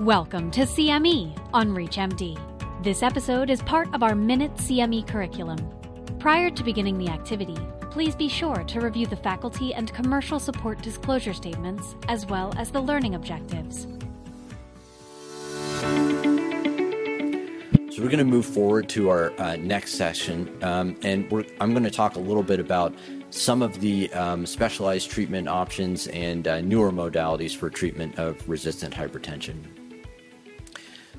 Welcome to CME on ReachMD. This episode is part of our Minute CME curriculum. Prior to beginning the activity, please be sure to review the faculty and commercial support disclosure statements as well as the learning objectives. So we're going to move forward to our uh, next session, um, and I'm going to talk a little bit about some of the um, specialized treatment options and uh, newer modalities for treatment of resistant hypertension.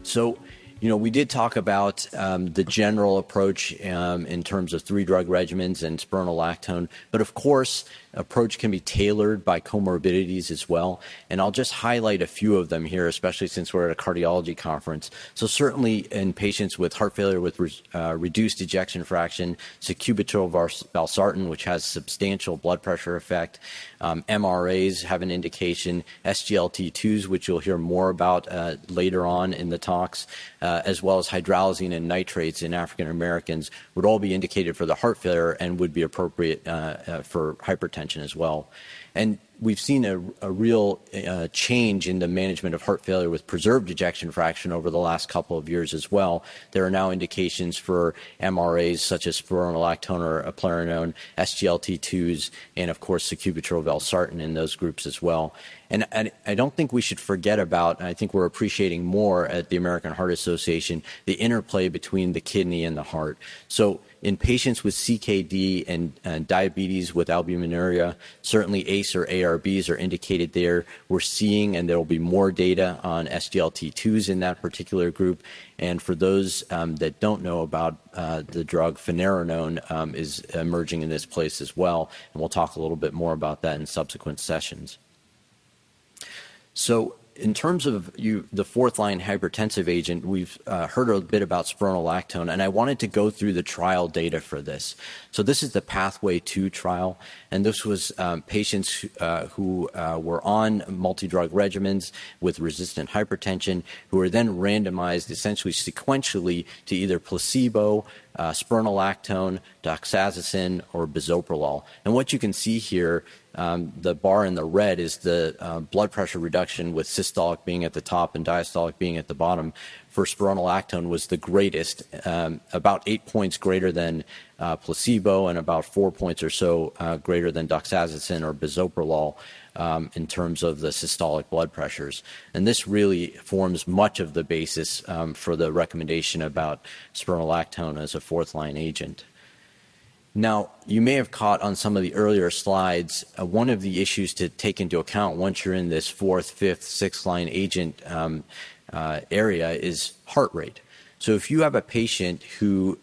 So, you know, we did talk about um, the general approach um, in terms of three drug regimens and spironolactone, but of course, approach can be tailored by comorbidities as well. And I'll just highlight a few of them here, especially since we're at a cardiology conference. So certainly in patients with heart failure with re- uh, reduced ejection fraction, sacubitril valsartan, which has substantial blood pressure effect. Um, MRAs have an indication. SGLT2s, which you'll hear more about uh, later on in the talks, uh, as well as hydralazine and nitrates in African Americans, would all be indicated for the heart failure and would be appropriate uh, uh, for hypertension as well. And we've seen a, real uh, change in the management of heart failure with preserved ejection fraction over the last couple of years as well. There are now indications for MRAs such as spironolactone or eplerenone, SGLT2s, and of course sacubitril valsartan in those groups as well. And I don't think we should forget about, and I think we're appreciating more at the American Heart Association, the interplay between the kidney and the heart. So in patients with CKD and diabetes with albuminuria, certainly ACE or ARBs are indicated there. We're seeing, and there will be more data on SGLT2s in that particular group. And for those um, that don't know about uh, the drug, finerenone um, is emerging in this place as well. And we'll talk a little bit more about that in subsequent sessions. So in terms of you, the fourth line hypertensive agent, we've uh, heard a bit about spironolactone, and I wanted to go through the trial data for this. So this is the Pathway 2 trial, and this was um, patients uh, who uh, were on multi-drug regimens with resistant hypertension who were then randomized essentially sequentially to either placebo, uh, spironolactone, doxazosin, or bisoprolol. And what you can see here um, the bar in the red is the uh, blood pressure reduction with systolic being at the top and diastolic being at the bottom for spironolactone was the greatest, um, about eight points greater than uh, placebo and about four points or so uh, greater than doxazosin or bisoprolol in terms of the systolic blood pressures. And this really forms much of the basis um, for the recommendation about spironolactone as a fourth line agent. Now, you may have caught on some of the earlier slides, uh, one of the issues to take into account once you're in this fourth, fifth, sixth line agent um, uh, area is heart rate. So if you have a patient who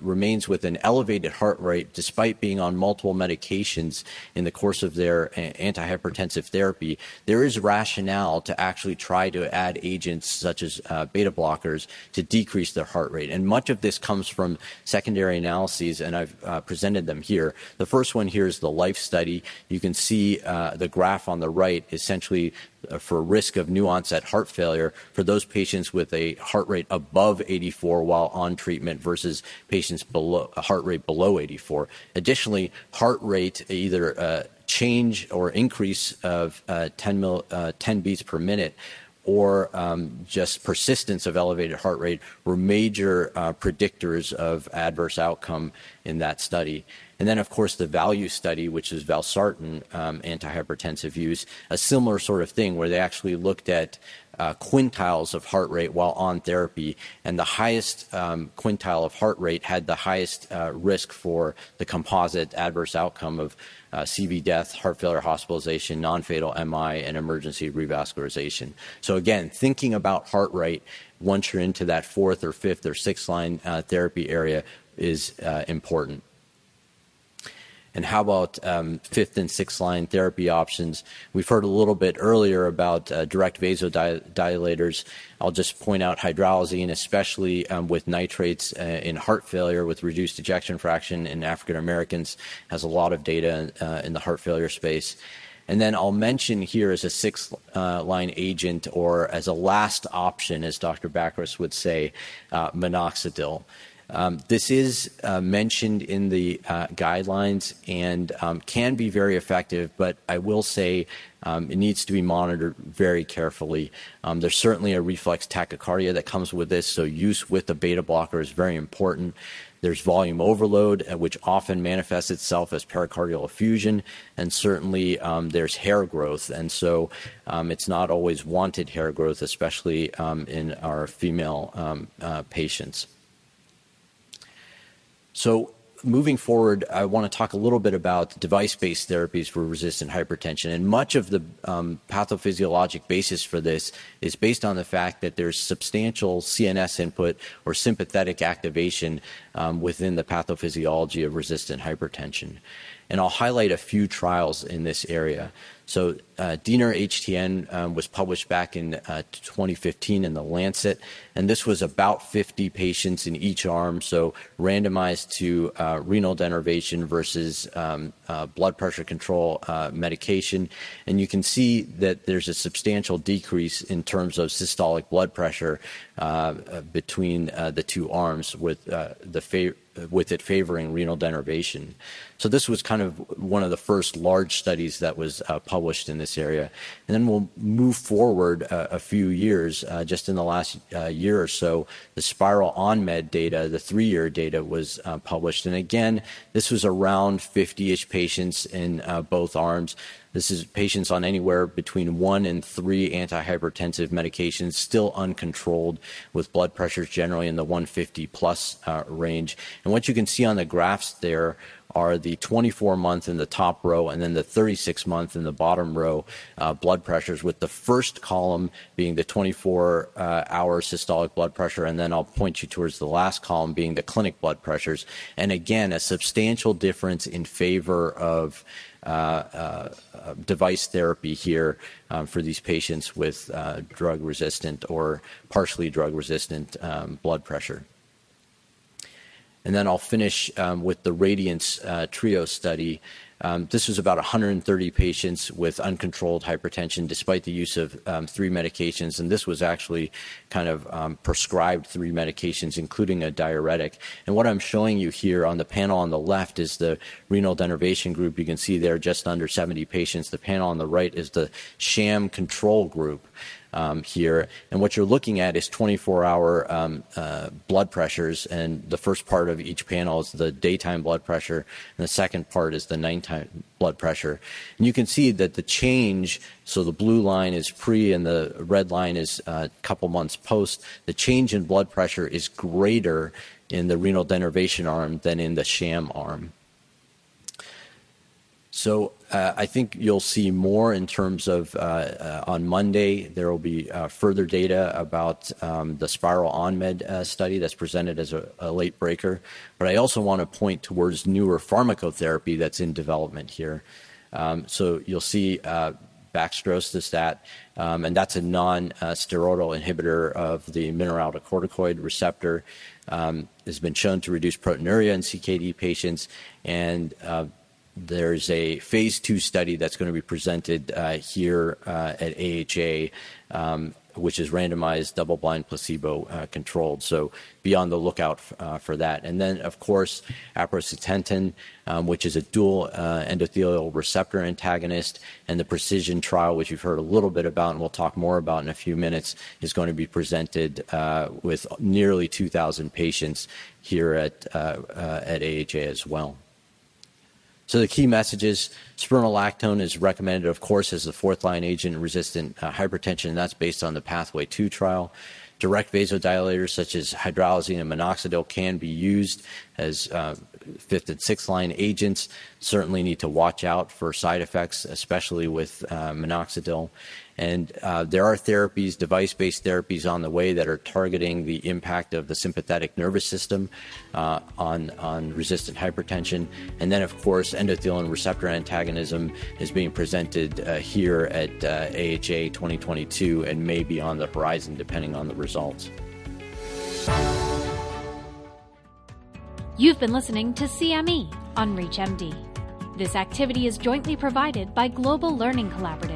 remains with an elevated heart rate despite being on multiple medications in the course of their antihypertensive therapy, there is rationale to actually try to add agents such as uh, beta blockers to decrease their heart rate. And much of this comes from secondary analyses, and I've uh, presented them here. The first one here is the life study. You can see uh, the graph on the right essentially uh, for risk of new onset heart failure for those patients with a heart rate above 84 while on treatment versus patients below a heart rate below 84. Additionally, heart rate either uh, change or increase of uh, 10, mil, uh, 10 beats per minute or um, just persistence of elevated heart rate were major uh, predictors of adverse outcome in that study. And then, of course, the value study, which is valsartan um, antihypertensive use, a similar sort of thing where they actually looked at uh, quintiles of heart rate while on therapy, and the highest um, quintile of heart rate had the highest uh, risk for the composite adverse outcome of uh, CV death, heart failure hospitalization, non fatal MI, and emergency revascularization. So, again, thinking about heart rate once you're into that fourth or fifth or sixth line uh, therapy area is uh, important. And how about um, fifth and sixth line therapy options? We've heard a little bit earlier about uh, direct vasodilators. I'll just point out hydralazine, especially um, with nitrates uh, in heart failure with reduced ejection fraction in African Americans, has a lot of data uh, in the heart failure space. And then I'll mention here as a sixth uh, line agent or as a last option, as Dr. Bakris would say, uh, minoxidil. Um, this is uh, mentioned in the uh, guidelines and um, can be very effective, but I will say um, it needs to be monitored very carefully. Um, there's certainly a reflex tachycardia that comes with this, so use with a beta blocker is very important. There's volume overload, uh, which often manifests itself as pericardial effusion, and certainly um, there's hair growth. And so um, it's not always wanted hair growth, especially um, in our female um, uh, patients. So moving forward, I want to talk a little bit about device-based therapies for resistant hypertension. And much of the um, pathophysiologic basis for this is based on the fact that there's substantial CNS input or sympathetic activation um, within the pathophysiology of resistant hypertension. And I'll highlight a few trials in this area. So uh, HTN um, was published back in uh, 2015 in the Lancet, and this was about 50 patients in each arm, so randomized to uh, renal denervation versus um, uh, blood pressure control uh, medication. And you can see that there's a substantial decrease in terms of systolic blood pressure Uh, between uh, the two arms with uh, the fa- with it favoring renal denervation. So this was kind of one of the first large studies that was uh, published in this area. And then we'll move forward uh, a few years. Uh, just in the last uh, year or so, the SPYRAL OnMed data, the three-year data, was uh, published. And again, this was around 50-ish patients in uh, both arms. This is patients on anywhere between one and three antihypertensive medications, still uncontrolled, with blood pressures generally in the 150 plus range. And what you can see on the graphs there are the 24 month in the top row and then the 36 month in the bottom row uh, blood pressures, with the first column being the 24 uh, hour systolic blood pressure, and then I'll point you towards the last column being the clinic blood pressures. And again, a substantial difference in favor of uh, uh, device therapy here um, for these patients with uh, drug resistant or partially drug resistant um, blood pressure. And then I'll finish um, with the Radiance Trio study, um, this was about 130 patients with uncontrolled hypertension despite the use of um, three medications, and this was actually kind of prescribed three medications, including a diuretic. And what I'm showing you here on the panel on the left is the renal denervation group. You can see there just under 70 patients. The panel on the right is the sham control group um, here. And what you're looking at is 24-hour um, uh, blood pressures, and the first part of each panel is the daytime blood pressure, and the second part is the nighttime blood pressure. And you can see that the change, so the blue line is pre and the red line is a uh, couple months post, the change in blood pressure is greater in the renal denervation arm than in the sham arm. So uh, I think you'll see more in terms of uh, uh, on Monday, there will be uh, further data about um, the SPYRAL OnMed uh, study that's presented as a, a, late breaker. But I also want to point towards newer pharmacotherapy that's in development here. Um, so you'll see uh, baxdrostat, um, and that's a non-steroidal inhibitor of the mineralocorticoid receptor. Um, has been shown to reduce proteinuria in CKD patients, and there's a phase two study that's going to be presented uh, here uh, at AHA, um, which is randomized, double blind, placebo uh, controlled. So be on the lookout uh, for that. And then, of course, aprocitentan, um, which is a dual uh, endothelin receptor antagonist, and the precision trial, which you've heard a little bit about and we'll talk more about in a few minutes, is going to be presented uh, with nearly 2,000 patients here at, at AHA as well. So the key messages, spironolactone is recommended, of course, as the fourth line agent in resistant uh, hypertension, and that's based on the Pathway 2 trial. Direct vasodilators such as hydralazine and minoxidil can be used as uh, fifth and sixth line agents. Certainly need to watch out for side effects, especially with uh, minoxidil. And uh, there are therapies, device based therapies on the way that are targeting the impact of the sympathetic nervous system uh, on, on resistant hypertension. And then, of course, endothelin receptor antagonism is being presented uh, here at AHA uh, 2022 and may be on the horizon depending on the results. You've been listening to CME on ReachMD. This activity is jointly provided by Global Learning Collaborative